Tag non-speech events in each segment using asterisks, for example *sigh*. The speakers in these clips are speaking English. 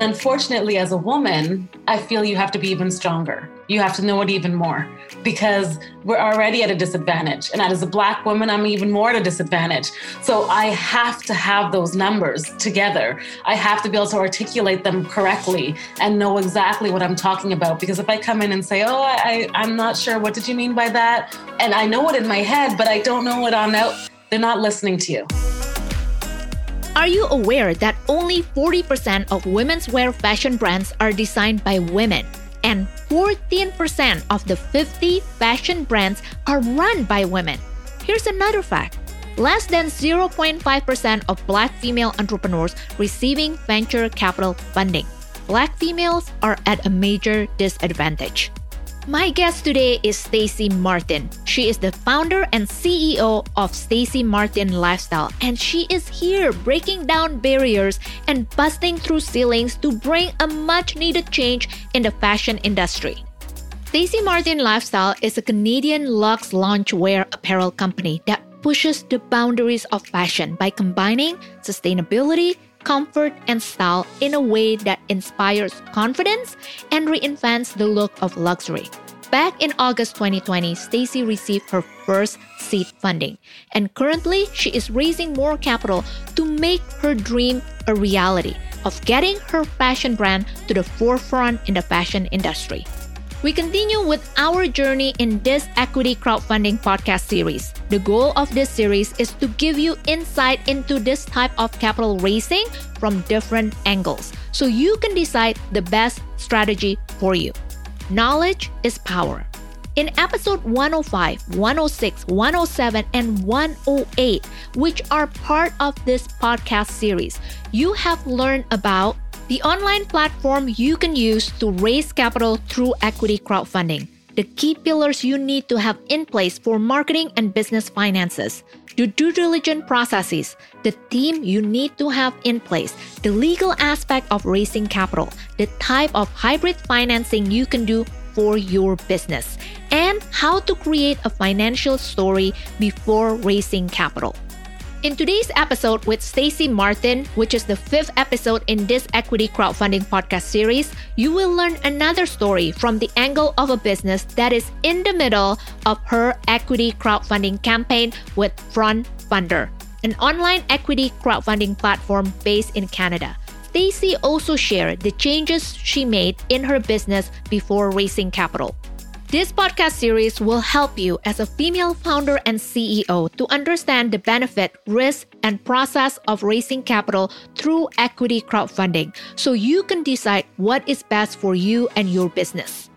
Unfortunately, as a woman, I feel you have to be even stronger. You have to know it even more because we're already at a disadvantage. And as a Black woman, I'm even more at a disadvantage. So I have to have those numbers together. I have to be able to articulate them correctly and know exactly what I'm talking about. Because if I come in and say, oh, I, I'm not sure, what did you mean by that? And I know it in my head, but I don't know it on out, they're not listening to you. Are you aware that only 40% of women's wear fashion brands are designed by women? And 14% of the 50 fashion brands are run by women. Here's another fact less than 0.5% of black female entrepreneurs receiving venture capital funding. Black females are at a major disadvantage. My guest today is Stacy Martin. She is the founder and CEO of Stacy Martin Lifestyle, and she is here breaking down barriers and busting through ceilings to bring a much needed change in the fashion industry. Stacy Martin Lifestyle is a Canadian luxe loungewear apparel company that pushes the boundaries of fashion by combining sustainability, comfort, and style in a way that inspires confidence and reinvents the look of luxury. Back in August 2020, Stacy received her first seed funding, and currently she is raising more capital to make her dream a reality of getting her fashion brand to the forefront in the fashion industry. We continue with our journey in this equity crowdfunding podcast series. The goal of this series is to give you insight into this type of capital raising from different angles so you can decide the best strategy for you. Knowledge is power. In episode 105, 106, 107, and 108, which are part of this podcast series, you have learned about the online platform you can use to raise capital through equity crowdfunding, the key pillars you need to have in place for marketing and business finances, the due diligence processes, the team you need to have in place, the legal aspect of raising capital, the type of hybrid financing you can do for your business, and how to create a financial story before raising capital. In today's episode with Stacy Martin, which is the fifth episode in this equity crowdfunding podcast series, you will learn another story from the angle of a business that is in the middle of her equity crowdfunding campaign with Front Funder, an online equity crowdfunding platform based in Canada. Stacy also shared the changes she made in her business before raising capital. This podcast series will help you as a female founder and CEO to understand the benefit, risk, and process of raising capital through equity crowdfunding so you can decide what is best for you and your business.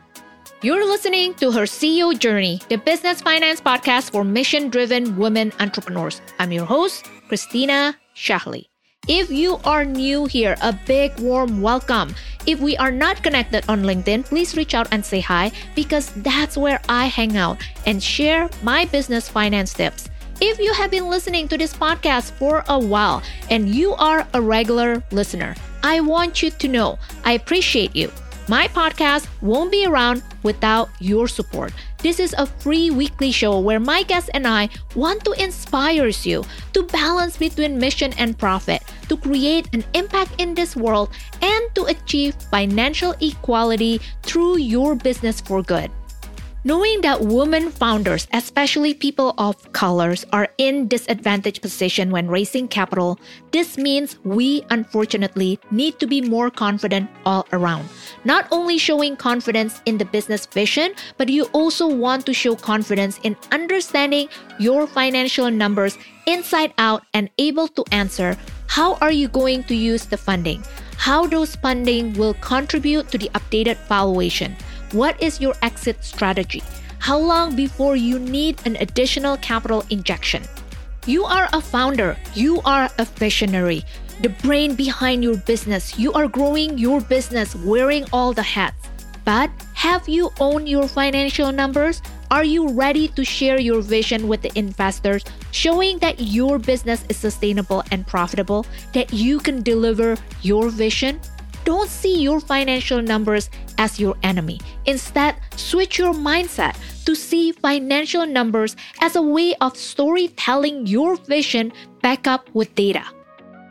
You're listening to Her CEO Journey, the business finance podcast for mission driven women entrepreneurs. I'm your host, Christina Sjahli. If you are new here, a big warm welcome. If we are not connected on LinkedIn, please reach out and say hi because that's where I hang out and share my business finance tips. If you have been listening to this podcast for a while and you are a regular listener, I want you to know I appreciate you. My podcast won't be around without your support. This is a free weekly show where my guests and I want to inspire you to balance between mission and profit, to create an impact in this world, and to achieve financial equality through your business for good. Knowing that women founders, especially people of colors, are in disadvantaged position when raising capital, this means we unfortunately need to be more confident all around. Not only showing confidence in the business vision, but you also want to show confidence in understanding your financial numbers inside out and able to answer how are you going to use the funding? How those funding will contribute to the updated valuation what is your exit strategy? How long before you need an additional capital injection? You are a founder, you are a visionary, the brain behind your business. You are growing your business wearing all the hats. But have you owned your financial numbers? Are you ready to share your vision with the investors, showing that your business is sustainable and profitable, that you can deliver your vision? Don't see your financial numbers as your enemy. Instead, switch your mindset to see financial numbers as a way of storytelling your vision back up with data.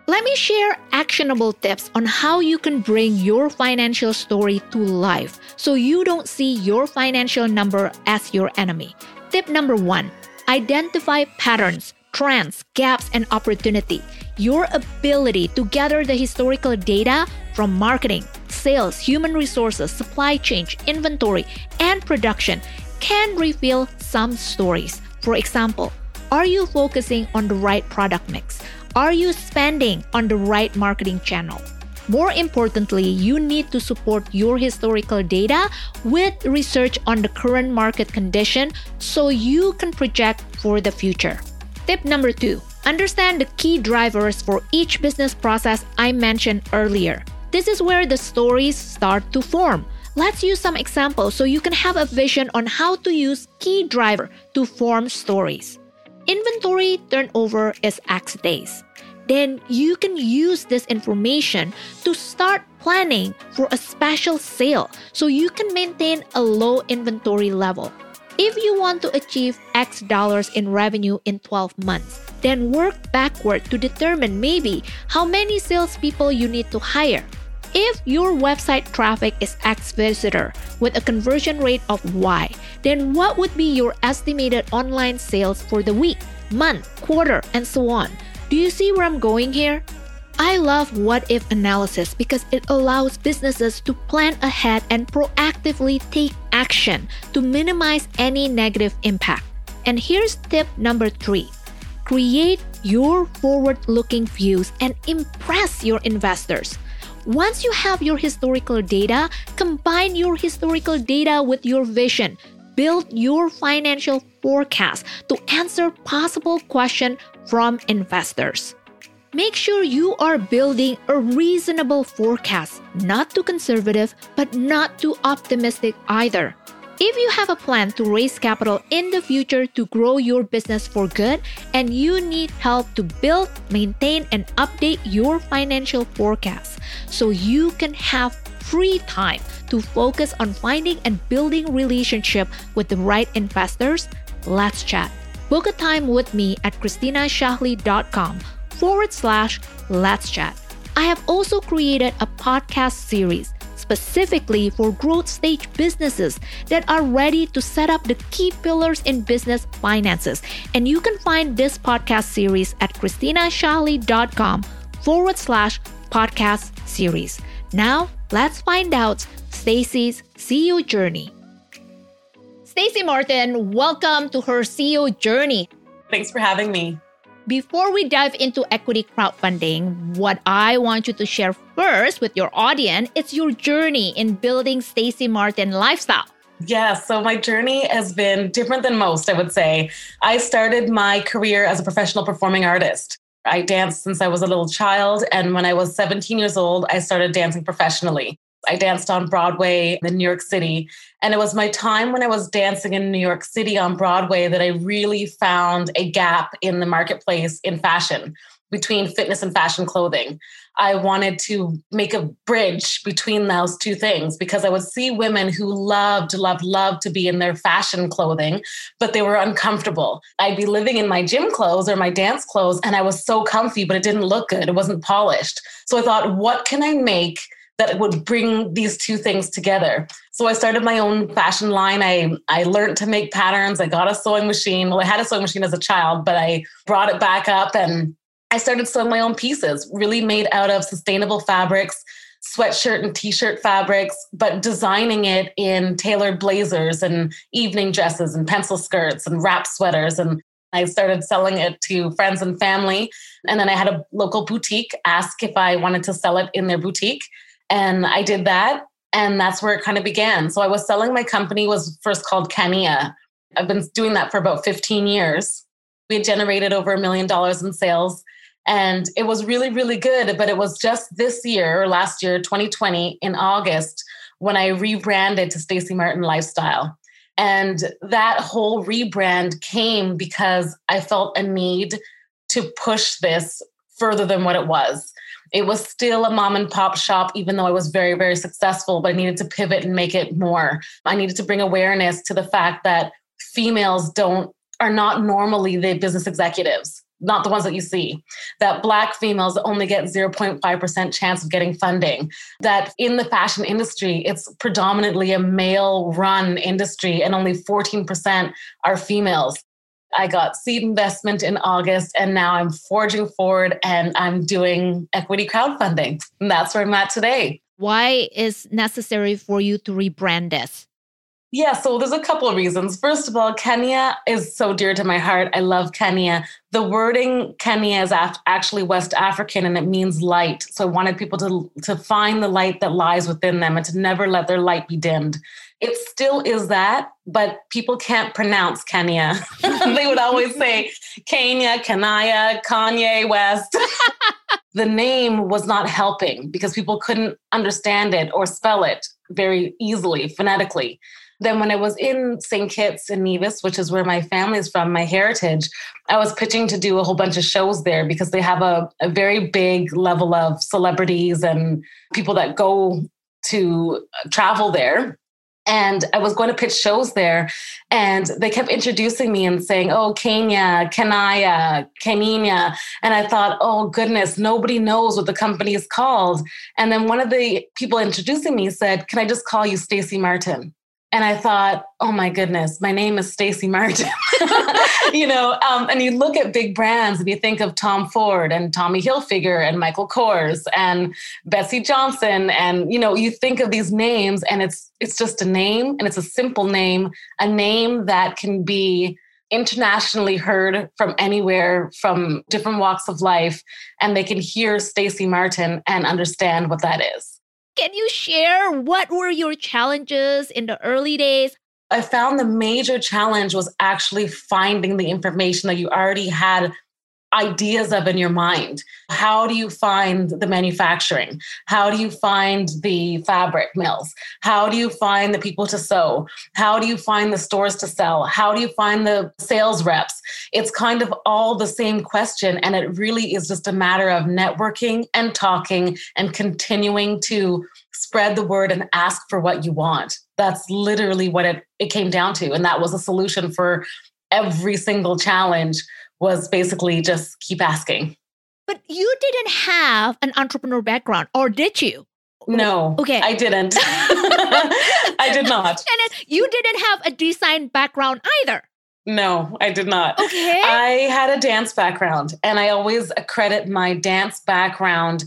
Let me share actionable tips on how you can bring your financial story to life so you don't see your financial number as your enemy. Tip number one identify patterns, trends, gaps, and opportunity. Your ability to gather the historical data from marketing, sales, human resources, supply chain, inventory, and production can reveal some stories. For example, are you focusing on the right product mix? Are you spending on the right marketing channel? More importantly, you need to support your historical data with research on the current market condition so you can project for the future. Tip number two understand the key drivers for each business process I mentioned earlier. This is where the stories start to form. Let's use some examples so you can have a vision on how to use key driver to form stories. Inventory turnover is X days. Then you can use this information to start planning for a special sale so you can maintain a low inventory level. If you want to achieve X dollars in revenue in 12 months, then work backward to determine maybe how many salespeople you need to hire if your website traffic is X visitor with a conversion rate of Y, then what would be your estimated online sales for the week, month, quarter, and so on? Do you see where I'm going here? I love what if analysis because it allows businesses to plan ahead and proactively take action to minimize any negative impact. And here's tip number three create your forward looking views and impress your investors. Once you have your historical data, combine your historical data with your vision. Build your financial forecast to answer possible questions from investors. Make sure you are building a reasonable forecast, not too conservative, but not too optimistic either. If you have a plan to raise capital in the future to grow your business for good and you need help to build, maintain, and update your financial forecast so you can have free time to focus on finding and building relationship with the right investors, let's chat. Book a time with me at christinasjahli.com forward slash let's chat. I have also created a podcast series specifically for growth stage businesses that are ready to set up the key pillars in business finances. And you can find this podcast series at christinasjahli.com forward slash podcast series. Now, let's find out Stacy's CEO journey. Stacy Martin, welcome to her CEO journey. Thanks for having me. Before we dive into equity crowdfunding, what I want you to share first with your audience is your journey in building Stacy Martin lifestyle. Yeah, so my journey has been different than most, I would say. I started my career as a professional performing artist. I danced since I was a little child. And when I was 17 years old, I started dancing professionally. I danced on Broadway in New York City. And it was my time when I was dancing in New York City on Broadway that I really found a gap in the marketplace in fashion between fitness and fashion clothing. I wanted to make a bridge between those two things because I would see women who loved, loved, loved to be in their fashion clothing, but they were uncomfortable. I'd be living in my gym clothes or my dance clothes, and I was so comfy, but it didn't look good. It wasn't polished. So I thought, what can I make? That would bring these two things together. So I started my own fashion line. I I learned to make patterns. I got a sewing machine. Well, I had a sewing machine as a child, but I brought it back up and I started sewing my own pieces, really made out of sustainable fabrics, sweatshirt and t-shirt fabrics, but designing it in tailored blazers and evening dresses and pencil skirts and wrap sweaters and I started selling it to friends and family. And then I had a local boutique ask if I wanted to sell it in their boutique. And I did that. And that's where it kind of began. So I was selling my company was first called Cania. I've been doing that for about 15 years. We had generated over a million dollars in sales. And it was really, really good. But it was just this year or last year, 2020, in August, when I rebranded to Stacy Martin Lifestyle. And that whole rebrand came because I felt a need to push this further than what it was. It was still a mom and pop shop, even though I was very, very successful, but I needed to pivot and make it more. I needed to bring awareness to the fact that females don't are not normally the business executives. not the ones that you see, that Black females only get 0.5% chance of getting funding, that in the fashion industry, it's predominantly a male run industry and only 14% are females. I got seed investment in August, and now I'm forging forward and I'm doing equity crowdfunding. And that's where I'm at today. Why is necessary for you to rebrand this? Yeah, so there's a couple of reasons. First of all, Kenya is so dear to my heart. I love Kenya. The wording Kenya is actually West African and it means light. So I wanted people to, to find the light that lies within them and to never let their light be dimmed. It still is that, but people can't pronounce Kenya. *laughs* they would always say Kenya, Kenya, Kanye West. *laughs* the name was not helping because people couldn't understand it or spell it very easily phonetically. Then, when I was in St. Kitts and Nevis, which is where my family is from, my heritage, I was pitching to do a whole bunch of shows there because they have a, a very big level of celebrities and people that go to travel there. And I was going to pitch shows there, and they kept introducing me and saying, "Oh, Kenya, Kenaya, Kenya," and I thought, "Oh goodness, nobody knows what the company is called." And then one of the people introducing me said, "Can I just call you Stacy Martin?" And I thought, oh my goodness, my name is Stacy Martin. *laughs* you know, um, and you look at big brands and you think of Tom Ford and Tommy Hilfiger and Michael Kors and Betsey Johnson, and you know, you think of these names, and it's it's just a name, and it's a simple name, a name that can be internationally heard from anywhere from different walks of life and they can hear Stacy Martin and understand what that is. Can you share what were your challenges in the early days? I found the major challenge was actually finding the information that you already had ideas of in your mind. How do you find the manufacturing? How do you find the fabric mills? How do you find the people to sew? How do you find the stores to sell? How do you find the sales reps? It's kind of all the same question. And it really is just a matter of networking and talking and continuing to spread the word and ask for what you want. That's literally what it, it came down to. And that was a solution for every single challenge was basically just keep asking. But you didn't have an entrepreneur background, or did you? No. Okay. I didn't. *laughs* I did *laughs* not. And you didn't have a design background either. No, I did not. Okay. I had a dance background, and I always accredit my dance background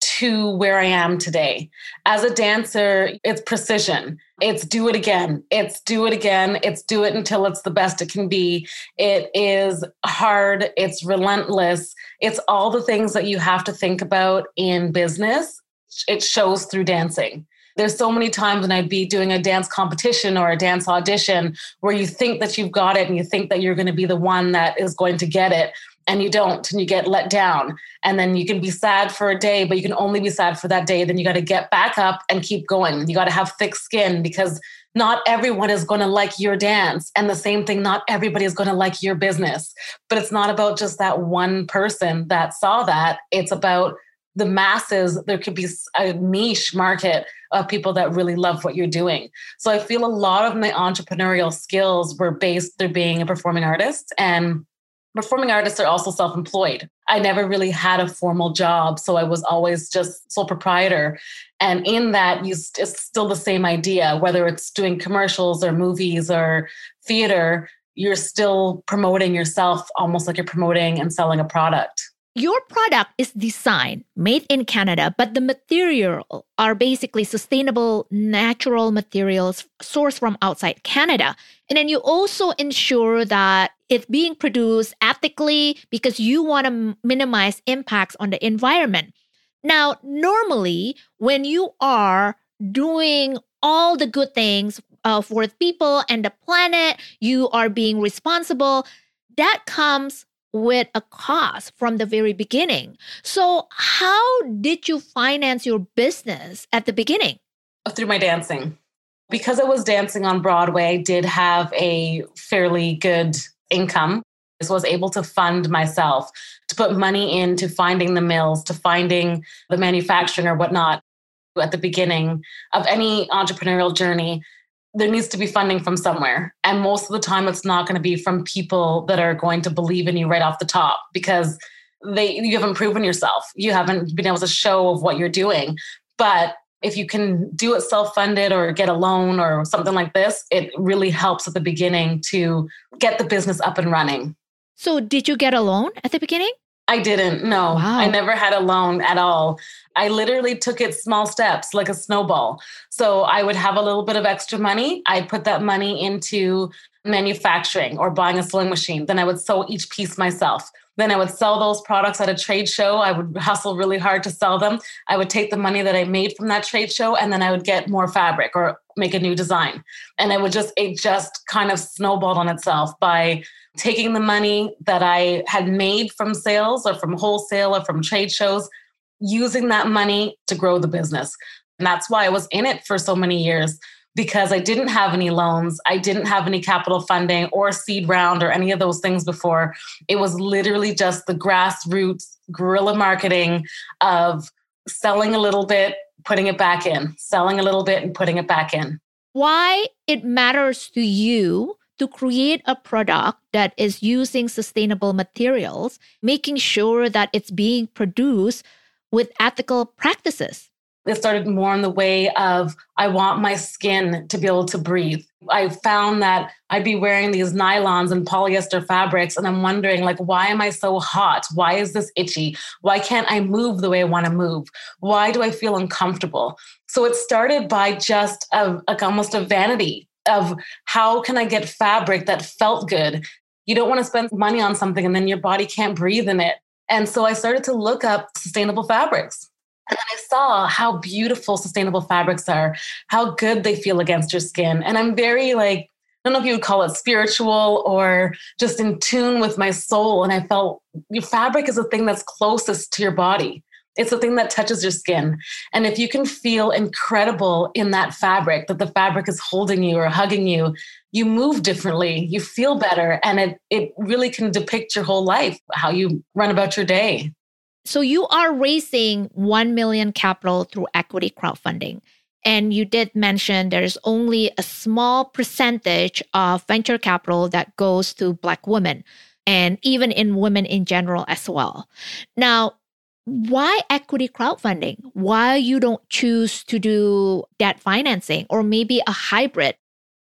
to where I am today. As a dancer, it's precision. It's do it again. It's do it again. It's do it until it's the best it can be. It is hard. It's relentless. It's all the things that you have to think about in business. It shows through dancing. There's so many times when I'd be doing a dance competition or a dance audition where you think that you've got it and you think that you're going to be the one that is going to get it and you don't and you get let down. And then you can be sad for a day but you can only be sad for that day. Then you got to get back up and keep going. You got to have thick skin because not everyone is going to like your dance. And the same thing not everybody is going to like your business. But it's not about just that one person that saw that. It's about the masses. There could be a niche market of people that really love what you're doing. So i feel a lot of my entrepreneurial skills were based through being a performing artist and performing artists are also self employed. I never really had a formal job, so I was always just sole proprietor. And in that, you, it's still the same idea, whether it's doing commercials or movies or theater, you're still promoting yourself almost like you're promoting and selling a product. Your product is designed, made in Canada, but the material are basically sustainable, natural materials sourced from outside Canada. And then you also ensure that it's being produced ethically because you want to minimize impacts on the environment. Now, normally, when you are doing all the good things uh, for people and the planet, you are being responsible. That comes with a cost from the very beginning. So, how did you finance your business at the beginning? Through my dancing. Because I was dancing on Broadway, I did have a fairly good income. I was able to fund myself, to put money into finding the mills, to finding the manufacturing or whatnot. At the beginning of any entrepreneurial journey, there needs to be funding from somewhere. And most of the time, it's not going to be from people that are going to believe in you right off the top because they you haven't proven yourself. You haven't been able to show of what you're doing. But if you can do it self-funded or get a loan or something like this, it really helps at the beginning to get the business up and running. So did you get a loan at the beginning? I didn't. No, wow. I never had a loan at all. I literally took it small steps, like a snowball. So I would have a little bit of extra money. I'd put that money into manufacturing or buying a sewing machine. Then I would sew each piece myself. Then I would sell those products at a trade show. I would hustle really hard to sell them. I would take the money that I made from that trade show and then I would get more fabric or make a new design. And it would just, it just kind of snowballed on itself by taking the money that I had made from sales or from wholesale or from trade shows, using that money to grow the business. And that's why I was in it for so many years because I didn't have any loans, I didn't have any capital funding or seed round or any of those things before. It was literally just the grassroots guerrilla marketing of selling a little bit, putting it back in, selling a little bit and putting it back in. Why it matters to you to create a product that is using sustainable materials, making sure that it's being produced with ethical practices. It started more in the way of I want my skin to be able to breathe. I found that I'd be wearing these nylons and polyester fabrics, and I'm wondering, like, why am I so hot? Why is this itchy? Why can't I move the way I want to move? Why do I feel uncomfortable? So it started by just a, like almost a vanity of how can I get fabric that felt good? You don't want to spend money on something and then your body can't breathe in it. And so I started to look up sustainable fabrics. And then I saw how beautiful sustainable fabrics are, how good they feel against your skin. And I'm very like, I don't know if you would call it spiritual or just in tune with my soul. And I felt your fabric is the thing that's closest to your body. It's the thing that touches your skin. And if you can feel incredible in that fabric, that the fabric is holding you or hugging you, you move differently, you feel better, and it, it really can depict your whole life, how you run about your day. So you are raising 1 million capital through equity crowdfunding. And you did mention there's only a small percentage of venture capital that goes to Black women and even in women in general as well. Now, why equity crowdfunding? Why you don't choose to do debt financing or maybe a hybrid?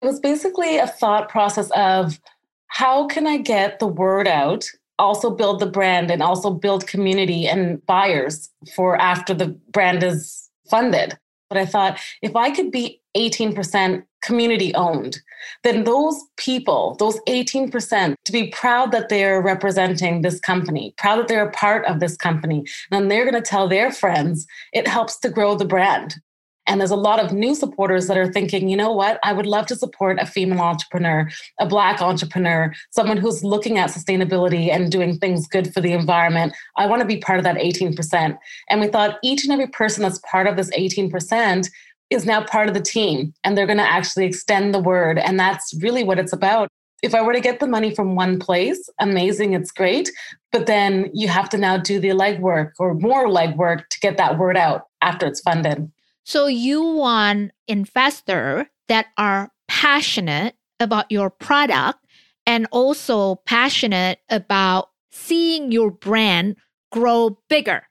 It was basically a thought process of how can I get the word out also build the brand and also build community and buyers for after the brand is funded. But I thought if I could be 18% community owned, then those people, those 18%, to be proud that they're representing this company, proud that they're a part of this company, and they're going to tell their friends, it helps to grow the brand. And there's a lot of new supporters that are thinking, you know what? I would love to support a female entrepreneur, a Black entrepreneur, someone who's looking at sustainability and doing things good for the environment. I want to be part of that 18%. And we thought each and every person that's part of this 18% is now part of the team and they're going to actually extend the word. And that's really what it's about. If I were to get the money from one place, amazing, it's great. But then you have to now do the legwork or more legwork to get that word out after it's funded. So you want investor that are passionate about your product and also passionate about seeing your brand grow bigger.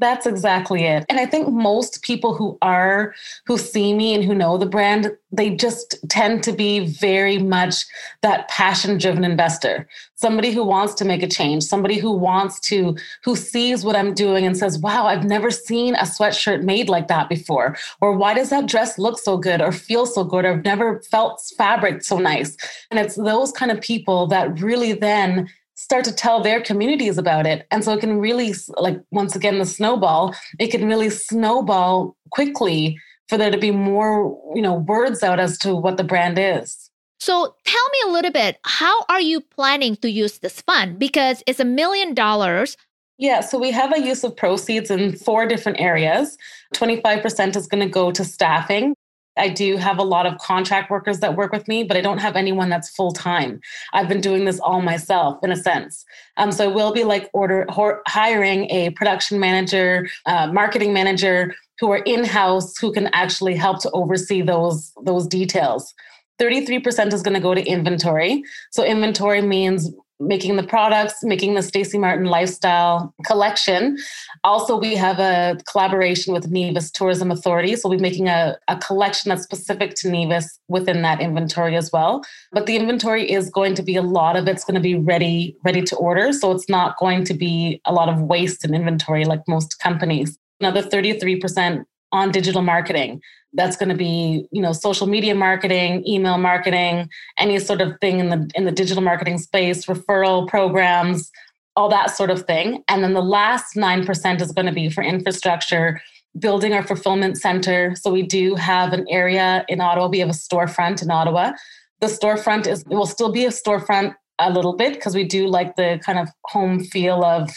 That's exactly it. And I think most people who are, who see me and who know the brand, they just tend to be very much that passion driven investor. Somebody who wants to make a change, somebody who wants to, who sees what I'm doing and says, wow, I've never seen a sweatshirt made like that before. Or why does that dress look so good or feel so good? Or I've never felt fabric so nice. And it's those kind of people that really then start to tell their communities about it and so it can really like once again the snowball it can really snowball quickly for there to be more you know words out as to what the brand is so tell me a little bit how are you planning to use this fund because it's a million dollars yeah, so we have a use of proceeds in four different areas. 25% is going to go to staffing. I do have a lot of contract workers that work with me, but I don't have anyone that's full time. I've been doing this all myself in a sense. Um, so I will be like order hiring a production manager, uh, marketing manager who are in house who can actually help to oversee those those details. 33% is going to go to inventory. So inventory means making the products, making the Stacy Martin lifestyle collection. Also, we have a collaboration with Nevis Tourism Authority. So we'll be making a, a collection that's specific to Nevis within that inventory as well. But the inventory is going to be a lot of it's going to be ready, ready to order. So it's not going to be a lot of waste in inventory like most companies. Another 33% on digital marketing. That's going to be you know social media marketing email marketing any sort of thing in the in the digital marketing space referral programs all that sort of thing. And then the last 9% is going to be for infrastructure building our fulfillment center. So we do have an area in ottawa we have a storefront in ottawa. The storefront is will still be a storefront a little bit because we do like the kind of home feel of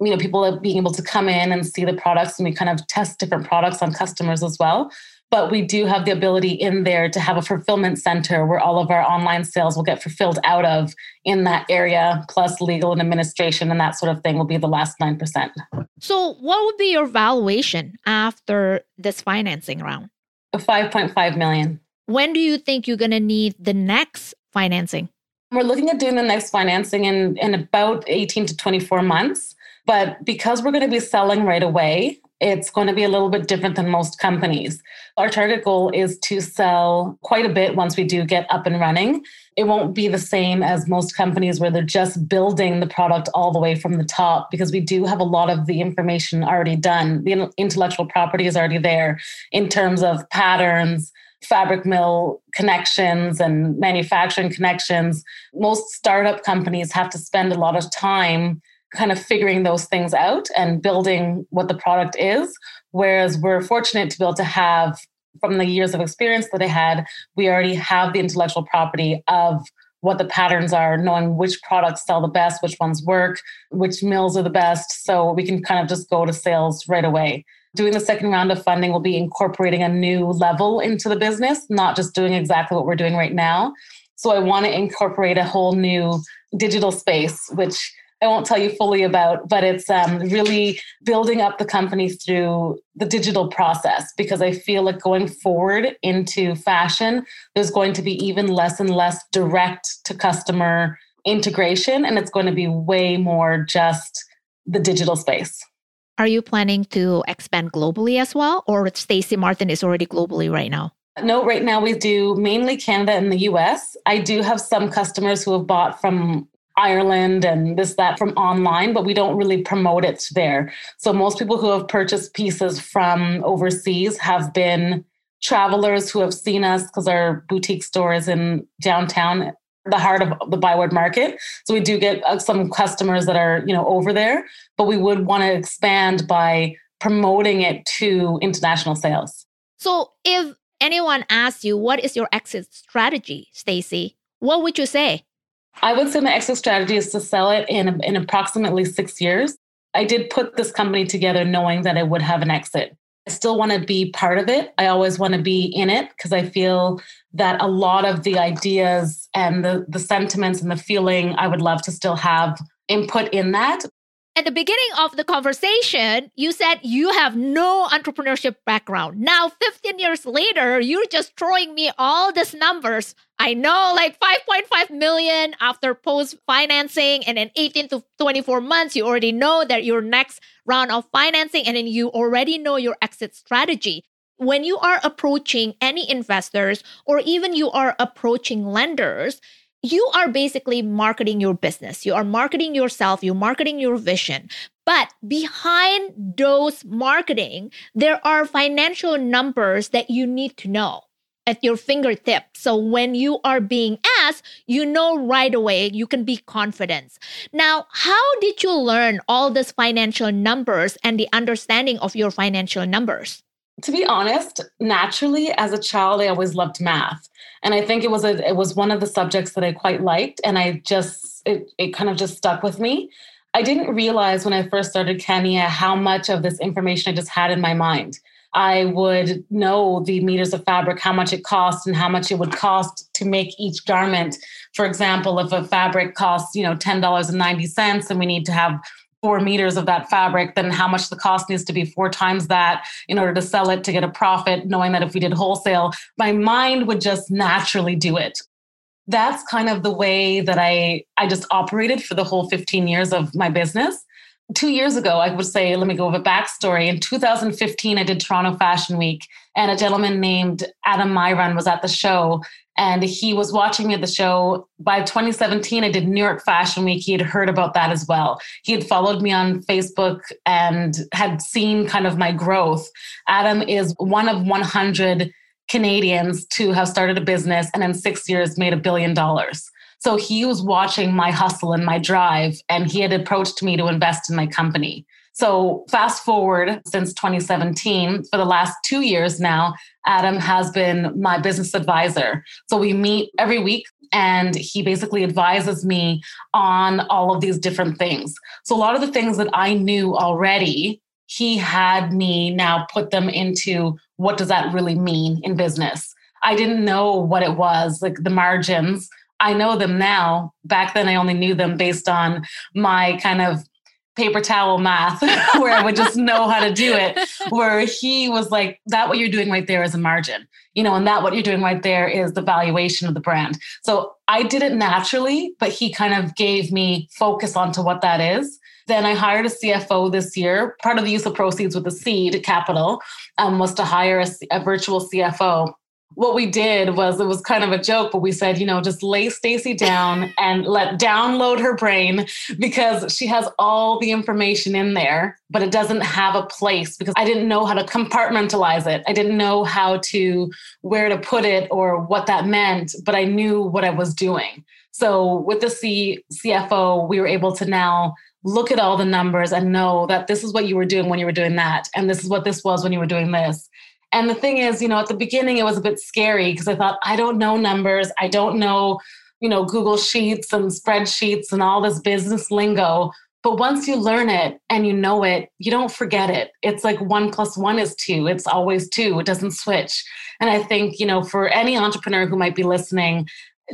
you know people being able to come in and see the products and we kind of test different products on customers as well. But we do have the ability in there to have a fulfillment center where all of our online sales will get fulfilled out of in that area plus legal and administration and that sort of thing will be the last 9% so what would be your valuation after this financing round? 5.5 million. When do you think you're going to need the next financing? We're looking at doing the next financing in, in about 18 to 24 months but because we're going to be selling right away, it's going to be a little bit different than most companies. Our target goal is to sell quite a bit once we do get up and running. It won't be the same as most companies where they're just building the product all the way from the top because we do have a lot of the information already done. The intellectual property is already there in terms of patterns, fabric mill connections and manufacturing connections. Most startup companies have to spend a lot of time kind of figuring those things out and building what the product is. Whereas we're fortunate to be able to have, from the years of experience that I had, we already have the intellectual property of what the patterns are, knowing which products sell the best, which ones work, which mills are the best. So we can kind of just go to sales right away. Doing the second round of funding will be incorporating a new level into the business, not just doing exactly what we're doing right now. So I want to incorporate a whole new digital space, which I won't tell you fully about, but it's um, really building up the company through the digital process because I feel like going forward into fashion, there's going to be even less and less direct to customer integration, and it's going to be way more just the digital space. Are you planning to expand globally as well, or Stacey Martin is already globally right now? No, right now we do mainly Canada and the US. I do have some customers who have bought from Ireland and this, that from online, but we don't really promote it there. So most people who have purchased pieces from overseas have been travelers who have seen us because our boutique store is in downtown, the heart of the Byward Market. So we do get uh, some customers that are, you know, over there, but we would want to expand by promoting it to international sales. So if anyone asks you what is your exit strategy, stacy what would you say? I would say my exit strategy is to sell it in, in approximately six years. I did put this company together knowing that I would have an exit. I still want to be part of it. I always want to be in it because I feel that a lot of the ideas and the, the sentiments and the feeling I would love to still have input in that. At the beginning of the conversation, you said you have no entrepreneurship background. Now, 15 years later, you're just throwing me all these numbers. I know, like 5.5 million after post financing, and in 18 to 24 months, you already know that your next round of financing, and then you already know your exit strategy. When you are approaching any investors, or even you are approaching lenders, you are basically marketing your business. You are marketing yourself, you're marketing your vision. But behind those marketing, there are financial numbers that you need to know at your fingertip. So when you are being asked, you know right away, you can be confident. Now, how did you learn all these financial numbers and the understanding of your financial numbers? To be honest, naturally as a child I always loved math. And i think it was a it was one of the subjects that i quite liked and i just it, it kind of just stuck with me. I didn't realize when i first started kenya how much of this information i just had in my mind. I would know the meters of fabric how much it cost and how much it would cost to make each garment. For example if a fabric costs you know $10.90 and we need to have four meters of that fabric, then how much the cost needs to be four times that in order to sell it to get a profit, knowing that if we did wholesale, my mind would just naturally do it. That's kind of the way that I I just operated for the whole 15 years of my business. Two years ago, I would say, let me go with a backstory. In 2015, I did Toronto Fashion Week, and a gentleman named Adam Myron was at the show and he was watching me at the show. By 2017, I did New York Fashion Week. He had heard about that as well. He had followed me on Facebook and had seen kind of my growth. Adam is one of 100 Canadians to have started a business and in six years made a billion dollars. So he was watching my hustle and my drive, and he had approached me to invest in my company. So, fast forward since 2017, for the last two years now, Adam has been my business advisor. So, we meet every week and he basically advises me on all of these different things. So, a lot of the things that I knew already, he had me now put them into what does that really mean in business? I didn't know what it was, like the margins. I know them now. Back then, I only knew them based on my kind of paper towel math *laughs* where I would just know how to do it. Where he was like, that what you're doing right there is a margin, you know, and that what you're doing right there is the valuation of the brand. So I did it naturally, but he kind of gave me focus onto what that is. Then I hired a CFO this year. Part of the use of proceeds with the seed capital um, was to hire a, a virtual CFO what we did was it was kind of a joke, but we said, you know, just lay Stacy down *laughs* and let download her brain because she has all the information in there, but it doesn't have a place because I didn't know how to compartmentalize it. I didn't know how to where to put it or what that meant, but I knew what I was doing. So with the C- CFO, we were able to now look at all the numbers and know that this is what you were doing when you were doing that and this is what this was when you were doing this and the thing is, you know, at the beginning it was a bit scary because I thought, I don't know numbers. I don't know, you know, Google Sheets and spreadsheets and all this business lingo. But once you learn it and you know it, you don't forget it. It's like one plus one is two. It's always two. It doesn't switch. And I think, you know, for any entrepreneur who might be listening,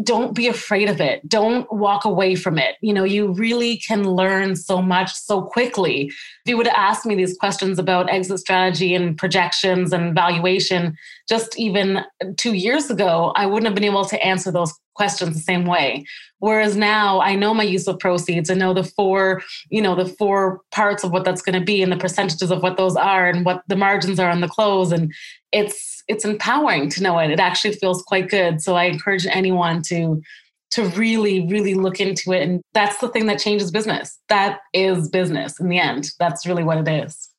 don't be afraid of it. Don't walk away from it. You know, you really can learn so much so quickly. If you would have asked me these questions about exit strategy and projections and valuation just even two years ago, I wouldn't have been able to answer those questions the same way. Whereas now I know my use of proceeds. I know the four, you know, the four parts of what that's going to be and the percentages of what those are and what the margins are on the close. And it's it's empowering to know it. It actually feels quite good. So I encourage anyone to to really really look into it and that's the thing that changes business. That is business in the end. That's really what it is.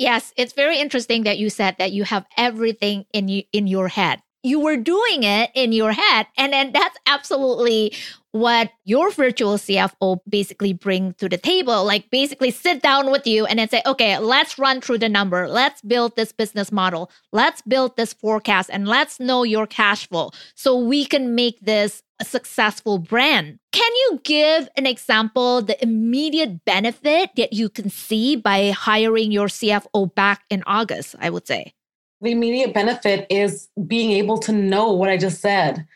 Yes, it's very interesting that you said that you have everything in you, in your head. You were doing it in your head and then that's absolutely what your virtual CFO basically bring to the table. Like basically sit down with you and then say, okay, let's run through the number. Let's build this business model. Let's build this forecast and let's know your cash flow so we can make this a successful brand. Can you give an example, the immediate benefit that you can see by hiring your CFO back in August, I would say? The immediate benefit is being able to know what I just said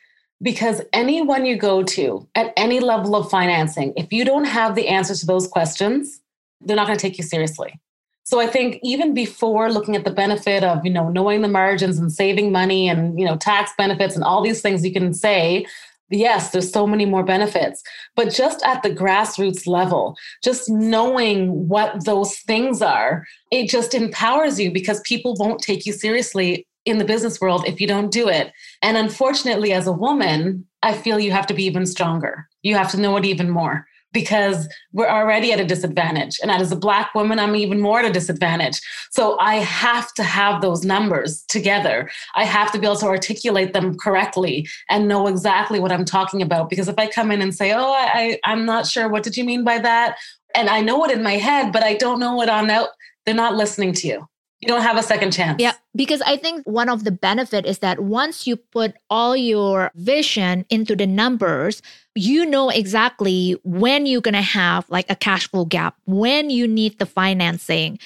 because anyone you go to at any level of financing, if you don't have the answers to those questions, they're not going to take you seriously. So I think even before looking at the benefit of, you know, knowing the margins and saving money and, you know, tax benefits and all these things you can say, yes, there's so many more benefits. But just at the grassroots level, just knowing what those things are, it just empowers you because people won't take you seriously in the business world if you don't do it. And unfortunately, as a woman, I feel you have to be even stronger. You have to know it even more because we're already at a disadvantage. And as a Black woman, I'm even more at a disadvantage. So I have to have those numbers together. I have to be able to articulate them correctly and know exactly what I'm talking about. Because if I come in and say, oh, I, I'm not sure, what did you mean by that? And I know it in my head, but I don't know it on out, they're not listening to you you don't have a second chance. Yeah, because I think one of the benefit is that once you put all your vision into the numbers, you know exactly when you're going to have like a cash flow gap, when you need the financing,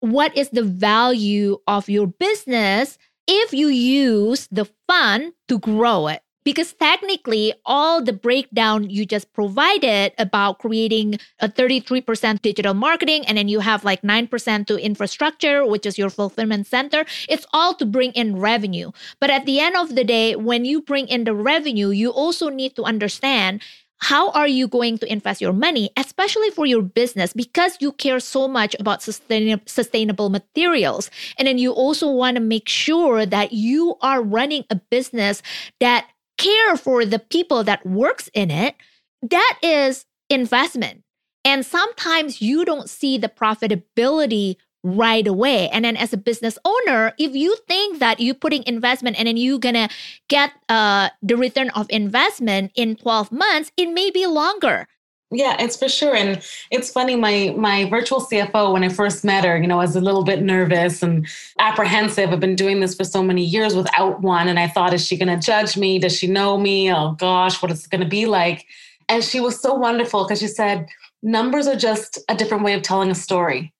what is the value of your business if you use the fund to grow it because technically all the breakdown you just provided about creating a 33% digital marketing and then you have like 9% to infrastructure which is your fulfillment center it's all to bring in revenue but at the end of the day when you bring in the revenue you also need to understand how are you going to invest your money, especially for your business, because you care so much about sustain- sustainable materials. And then you also want to make sure that you are running a business that care for the people that works in it, that is investment. And sometimes you don't see the profitability right away. And then as a business owner, if you think that you're putting investment and then you're gonna get uh, the return of investment in 12 months, it may be longer. Yeah, it's for sure. And it's funny, my my virtual CFO, when I first met her, you know, I was a little bit nervous and apprehensive. I've been doing this for so many years without one. And I thought, is she gonna judge me? Does she know me? Oh gosh, what is it gonna be like? And she was so wonderful because she said, numbers are just a different way of telling a story.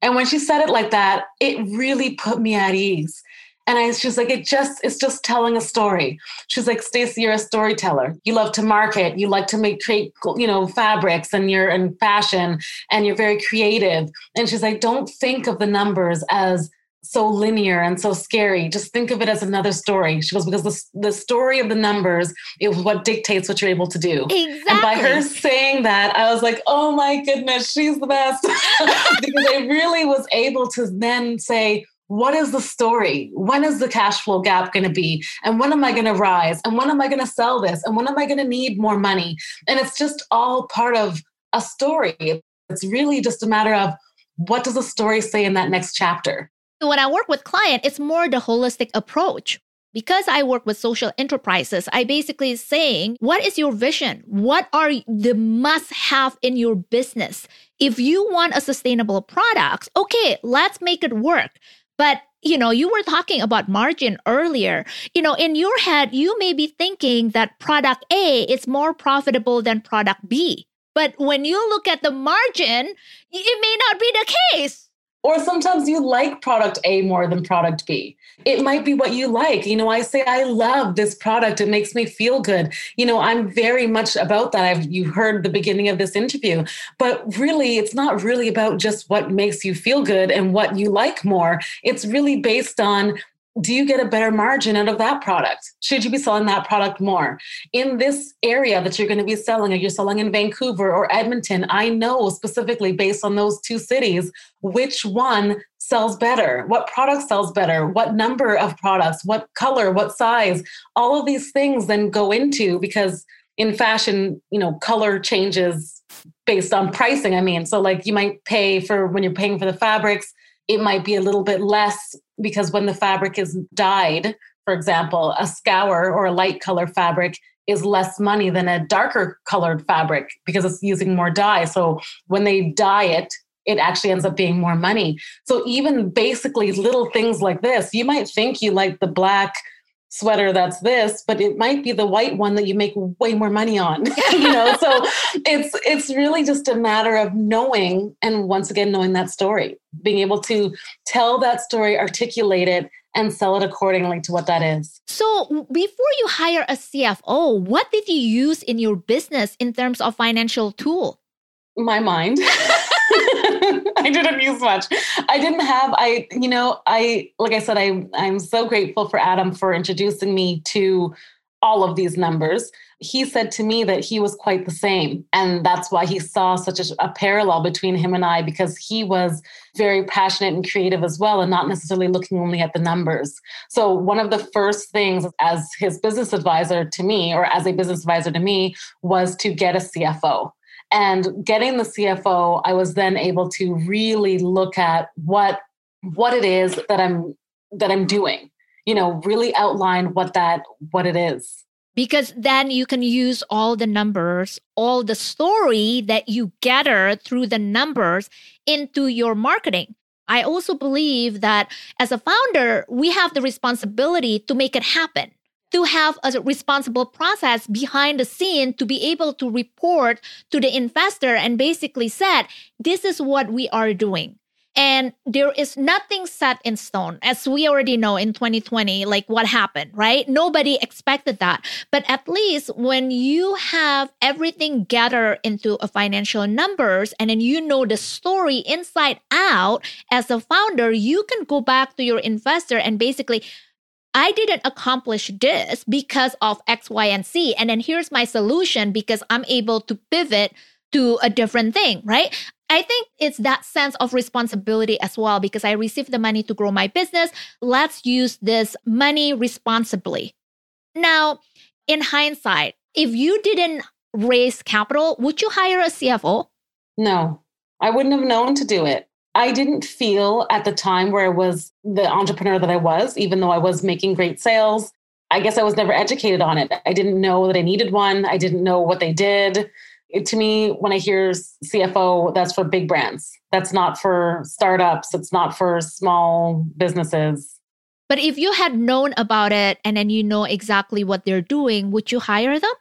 And when she said it like that, it really put me at ease and I, she's like, it just, it's just telling a story. She's like, Stacey, you're a storyteller. You love to market. You like to make, create, you know, fabrics and you're in fashion and you're very creative. And she's like, don't think of the numbers as so linear and so scary. Just think of it as another story. She goes, because the, the story of the numbers is what dictates what you're able to do. Exactly. And by her saying that, I was like, oh my goodness, she's the best. *laughs* because I really was able to then say, what is the story? When is the cash flow gap going to be? And when am I going to rise? And when am I going to sell this? And when am I going to need more money? And it's just all part of a story. It's really just a matter of what does the story say in that next chapter? When I work with client, it's more the holistic approach. Because I work with social enterprises, I basically saying, what is your vision? What are the must have in your business? If you want a sustainable product, okay, let's make it work. But you know, you were talking about margin earlier. You know, in your head, you may be thinking that product A is more profitable than product B. But when you look at the margin, it may not be the case. Or sometimes you like product A more than product B. It might be what you like. You know, I say, I love this product. It makes me feel good. You know, I'm very much about that. I've you heard the beginning of this interview, but really it's not really about just what makes you feel good and what you like more. It's really based on do you get a better margin out of that product? Should you be selling that product more? In this area that you're going to be selling, or you're selling in Vancouver or Edmonton, I know specifically based on those two cities which one sells better, what product sells better, what number of products, what color, what size. All of these things then go into because in fashion, you know, color changes based on pricing. I mean, so like you might pay for when you're paying for the fabrics it might be a little bit less because when the fabric is dyed, for example, a scour or a light color fabric is less money than a darker colored fabric because it's using more dye. So when they dye it, it actually ends up being more money. So even basically little things like this, you might think you like the black sweater that's this but it might be the white one that you make way more money on *laughs* you know? So it's it's really just a matter of knowing and once again knowing that story being able to tell that story articulate it and sell it accordingly to what that is. So before you hire a cfo what did you use in your business in terms of financial tool? My mind *laughs* I didn't use much. I didn't have I you know, I like I said I I'm so grateful for Adam for introducing me to all of these numbers. He said to me that he was quite the same. And that's why he saw such a, a, parallel between him and I, because he was very passionate and creative as well, and not necessarily looking only at the numbers. So, one of the first things as his business advisor to me, or as a business advisor to me, was to get a CFO. And getting the CFO, I was then able to really look at what what it is that I'm that I'm doing. You know, really outline what that what it is. Because then you can use all the numbers, all the story that you gather through the numbers into your marketing. I also believe that as a founder, we have the responsibility to make it happen to have a responsible process behind the scene to be able to report to the investor and basically said, this is what we are doing. And there is nothing set in stone, as we already know in 2020, like what happened, right? Nobody expected that. But at least when you have everything gathered into a financial numbers and then you know the story inside out as a founder, you can go back to your investor and basically, I didn't accomplish this because of X, Y, and Z. And then here's my solution because I'm able to pivot to a different thing, right? I think it's that sense of responsibility as well because I received the money to grow my business. Let's use this money responsibly. Now, in hindsight, if you didn't raise capital, would you hire a CFO? No, I wouldn't have known to do it. I didn't feel at the time where I was the entrepreneur that I was, even though I was making great sales. I guess I was never educated on it. I didn't know that I needed one. I didn't know what they did it, to me, when I hear CFO, that's for big brands. That's not for startups. It's not for small businesses. But if you had known about it and then you know exactly what they're doing, would you hire them?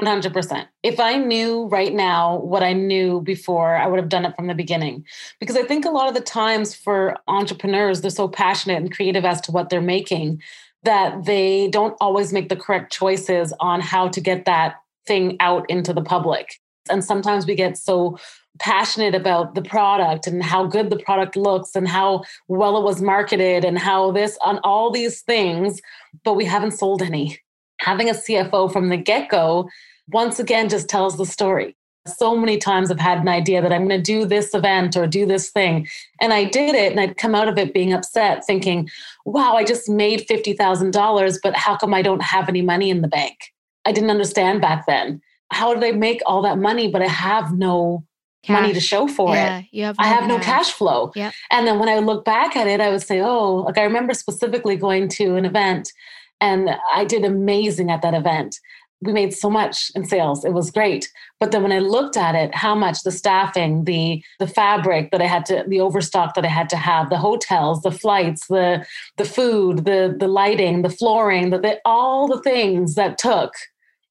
100%. If I knew right now what I knew before, I would have done it from the beginning. Because I think a lot of the times for entrepreneurs, they're so passionate and creative as to what they're making that they don't always make the correct choices on how to get that thing out into the public. And sometimes we get so passionate about the product and how good the product looks and how well it was marketed and how this on all these things, but we haven't sold any. Having a CFO from the get go, once again, just tells the story. So many times I've had an idea that I'm going to do this event or do this thing. And I did it and I'd come out of it being upset, thinking, wow, I just made $50,000, but how come I don't have any money in the bank? I didn't understand back then. How did I make all that money, but I have no cash. money to show for yeah, it? You have no I have cash. no cash flow. Yep. And then when I look back at it, I would say, oh, like I remember specifically going to an event and I did amazing at that event. We made so much in sales. It was great. But then when I looked at it, how much the staffing, the the fabric that I had to, the overstock that I had to have, the hotels, the flights, the the food, the the lighting, the flooring, the, the all the things that took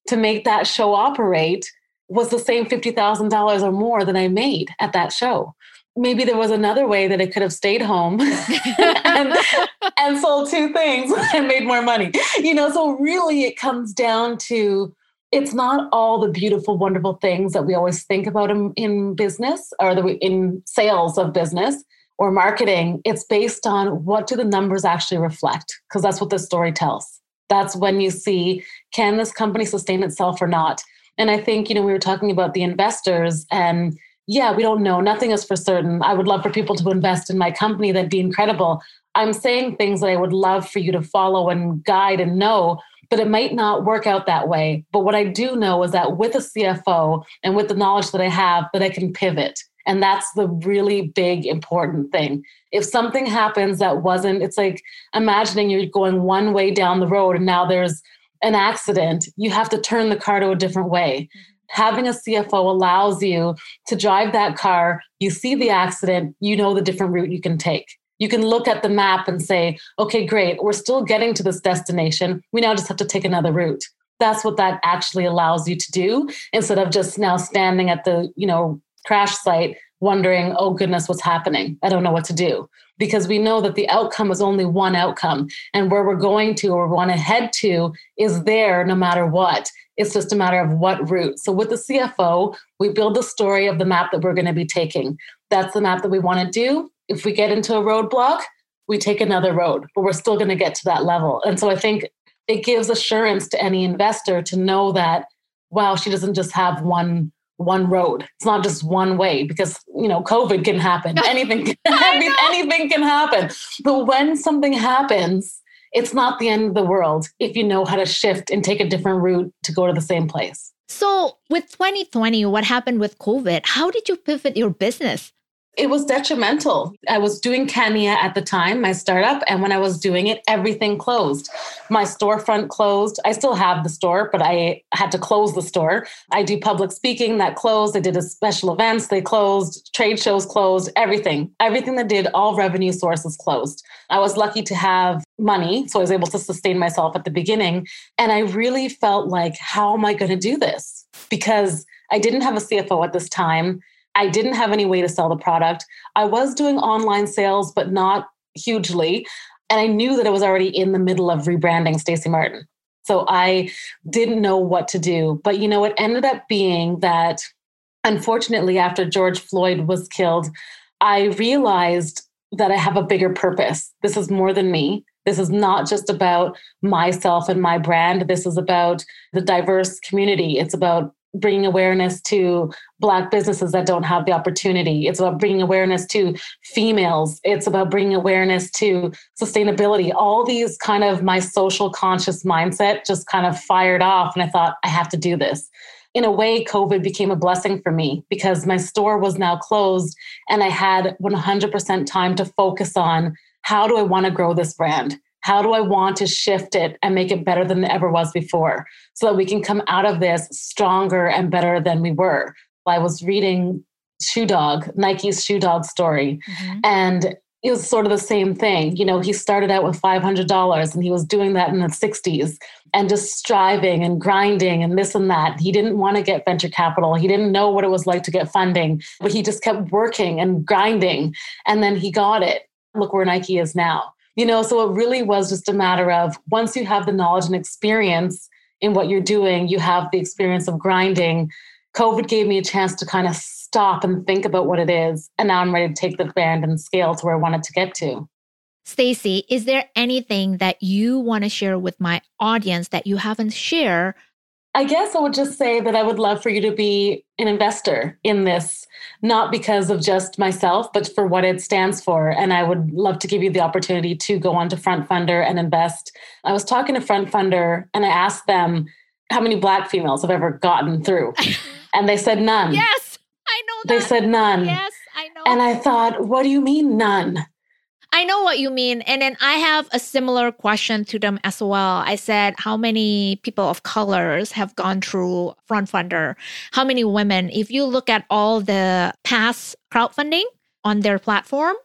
to make that show operate was the same $50,000 or more than I made at that show. Maybe there was another way that I could have stayed home *laughs* and, and sold two things *laughs* and made more money. You know, so really it comes down to it's not all the beautiful, wonderful things that we always think about in, in business or the, in sales of business or marketing. It's based on what do the numbers actually reflect? Because that's what the story tells that's when you see can this company sustain itself or not and i think you know we were talking about the investors and yeah we don't know nothing is for certain i would love for people to invest in my company that'd be incredible i'm saying things that i would love for you to follow and guide and know but it might not work out that way but what i do know is that with a cfo and with the knowledge that i have that i can pivot and that's the really big important thing. If something happens that wasn't, it's like imagining you're going one way down the road and now there's an accident, you have to turn the car to a different way. Mm-hmm. Having a CFO allows you to drive that car, you see the accident, you know the different route you can take. You can look at the map and say, okay, great, we're still getting to this destination. We now just have to take another route that's what that actually allows you to do instead of just now standing at the you know crash site wondering, oh goodness, what's happening? I don't know what to do. Because we know that the outcome is only one outcome. And where we're going to or want to head to is there no matter what. It's just a matter of what route. So with the CFO, we build the story of the map that we're going to be taking. That's the map that we want to do. If we get into a roadblock, we take another road, but we're still going to get to that level. And so I think it gives assurance to any investor to know that, wow, she doesn't just have one one road. It's not just one way because you know COVID can happen. *laughs* Anything can, anything can happen. But when something happens, it's not the end of the world if you know how to shift and take a different route to go to the same place. So, with 2020, what happened with COVID? How did you pivot your business? It was detrimental. I was doing Kenya at the time, my startup, and when I was doing it, everything closed. My storefront closed. I still have the store, but I had to close the store. I do public speaking that closed. I did a special events, they closed, trade shows closed, everything. Everything that did all revenue sources closed. I was lucky to have money, so I was able to sustain myself at the beginning, and I really felt like how am I going to do this? Because I didn't have a CFO at this time I didn't have any way to sell the product. I was doing online sales, but not hugely. And I knew that I was already in the middle of rebranding Stacey Martin. So I didn't know what to do. But you know, it ended up being that unfortunately, after George Floyd was killed, I realized that I have a bigger purpose. This is more than me. This is not just about myself and my brand. This is about the diverse community. It's about bringing awareness to Black businesses that don't have the opportunity. It's about bringing awareness to females. It's about bringing awareness to sustainability. All these kind of my social conscious mindset just kind of fired off. And I thought, I have to do this. In a way, COVID became a blessing for me because my store was now closed and I had 100% time to focus on how do I want to grow this brand? How do I want to shift it and make it better than it ever was before so that we can come out of this stronger and better than we were? I was reading Shoe Dog, Nike's Shoe Dog story, mm-hmm. and it was sort of the same thing. You know, he started out with $500 and he was doing that in the 60s and just striving and grinding and this and that. He didn't want to get venture capital. He didn't know what it was like to get funding, but he just kept working and grinding. And then he got it. Look where Nike is now. You know, so it really was just a matter of once you have the knowledge and experience in what you're doing, you have the experience of grinding. COVID gave me a chance to kind of stop and think about what it is. And now I'm ready to take the brand and scale to where I wanted to get to. stacey is there anything that you want to share with my audience that you haven't shared I guess I would just say that I would love for you to be an investor in this, not because of just myself, but for what it stands for. And I would love to give you the opportunity to go on to FrontFundr and invest. I was talking to FrontFundr and I asked them how many Black females have ever gotten through. *laughs* and they said none. Yes, I know that. They said none. Yes, I know. And I thought, what do you mean none? I know what you mean. And then I have a similar question to them as well. I said, how many people of colors have gone through FrontFundr? How many women? If you look at all the past crowdfunding on their platform,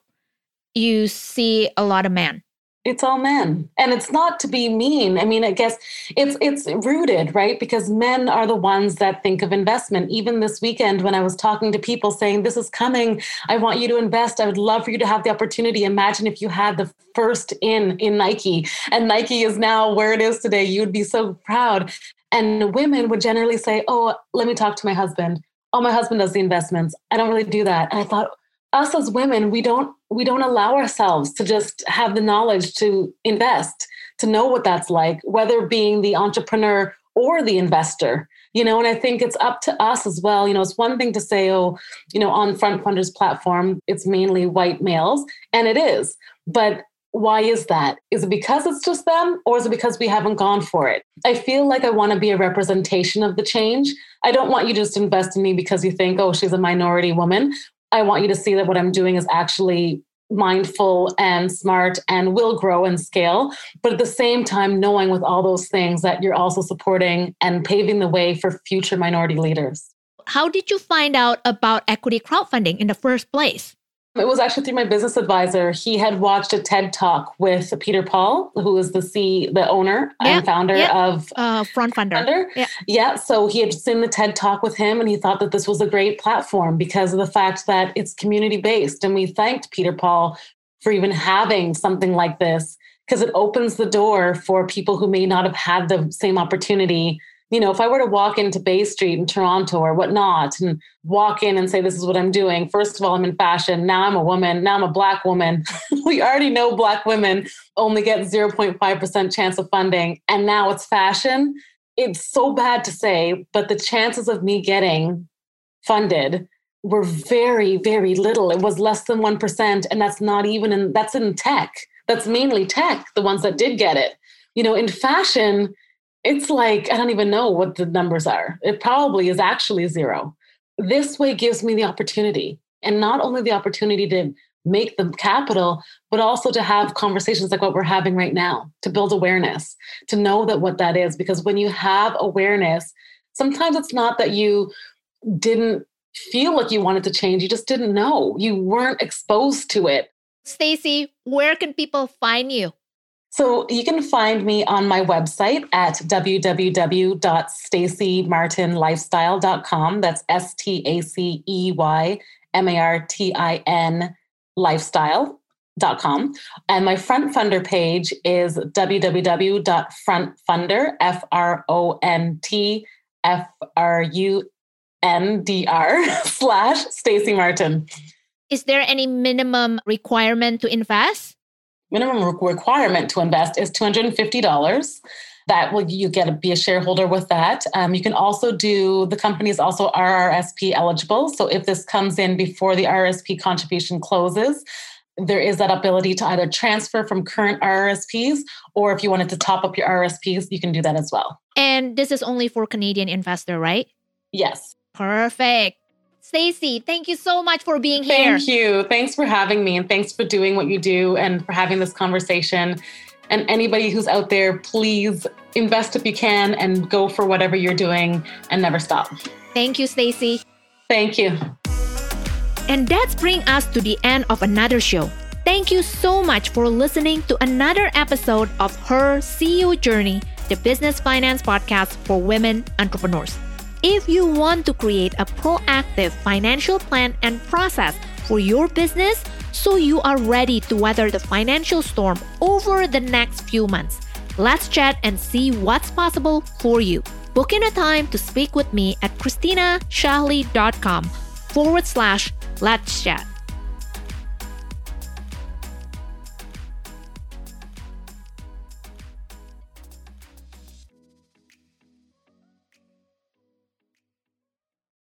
you see a lot of men it's all men. And it's not to be mean. I mean i guess it's it's rooted right? Because men are the ones that think of investment. Even this weekend when i was talking to people saying this is coming. I want you to invest. I would love for you to have the opportunity. Imagine if you had the first in in nike. And nike is now where it is today. You would be so proud. And women would generally say oh let me talk to my husband. Oh my husband does the investments. I don't really do that. And i thought us as women we don't we don't allow ourselves to just have the knowledge to invest to know what that's like whether being the entrepreneur or the investor you know and i think it's up to us as well you know it's one thing to say oh you know on FrontFundr's platform it's mainly white males and it is but why is that? Is it because it's just them or is it because we haven't gone for it? I feel like I want to be a representation of the change. I don't want you to just invest in me because you think, oh, she's a minority woman. I want you to see that what I'm doing is actually mindful and smart and will grow and scale. But at the same time, knowing with all those things that you're also supporting and paving the way for future minority leaders. How did you find out about equity crowdfunding in the first place? It was actually through my business advisor. He had watched a TED talk with Peter Paul, who is the C, the owner yeah, and founder yeah. of uh, FrontFundr. Funder. Yeah. yeah. So he had seen the TED talk with him, and he thought that this was a great platform because of the fact that it's community based. And we thanked Peter Paul for even having something like this because it opens the door for people who may not have had the same opportunity you know, if I were to walk into Bay Street in Toronto or whatnot and walk in and say, this is what I'm doing, first of all, I'm in fashion. Now I'm a woman. Now I'm a Black woman. *laughs* we already know Black women only get 0.5% chance of funding. And now it's fashion. It's so bad to say, but the chances of me getting funded were very, very little. It was less than 1%. And that's not even in, that's in tech. That's mainly tech, the ones that did get it. You know, in fashion, it's like, I don't even know what the numbers are. It probably is actually zero. This way gives me the opportunity, and not only the opportunity to make the capital, but also to have conversations like what we're having right now, to build awareness, to know that what that is. Because when you have awareness, sometimes it's not that you didn't feel like you wanted to change, you just didn't know. You weren't exposed to it. Stacey, where can people find you? So you can find me on my website at www.staceymartinlifestyle.com. That's S T A C E Y M A R T I N lifestyle.com. And my FrontFundr page is www.frontfundr, F R O N T F R U N D R *laughs* slash Stacey Martin. Is there any minimum requirement to invest? Minimum requirement to invest is $250 that will you get to be a shareholder with that um, you can also do the company is also rrsp eligible so if this comes in before the rsp contribution closes there is that ability to either transfer from current RRSPs or if you wanted to top up your RRSPs, you can do that as well. And this is only for Canadian investor, right? Yes. Perfect. Stacey, thank you so much for being here. Thank you. Thanks for having me and thanks for doing what you do and for having this conversation. And anybody who's out there, please invest if you can and go for whatever you're doing and never stop. Thank you, Stacey. Thank you. And that's bring us to the end of another show. Thank you so much for listening to another episode of Her CEO Journey, the business finance podcast for women entrepreneurs. If you want to create a proactive financial plan and process for your business so you are ready to weather the financial storm over the next few months, let's chat and see what's possible for you. Book in a time to speak with me at christinasjahli.com forward slash let's chat.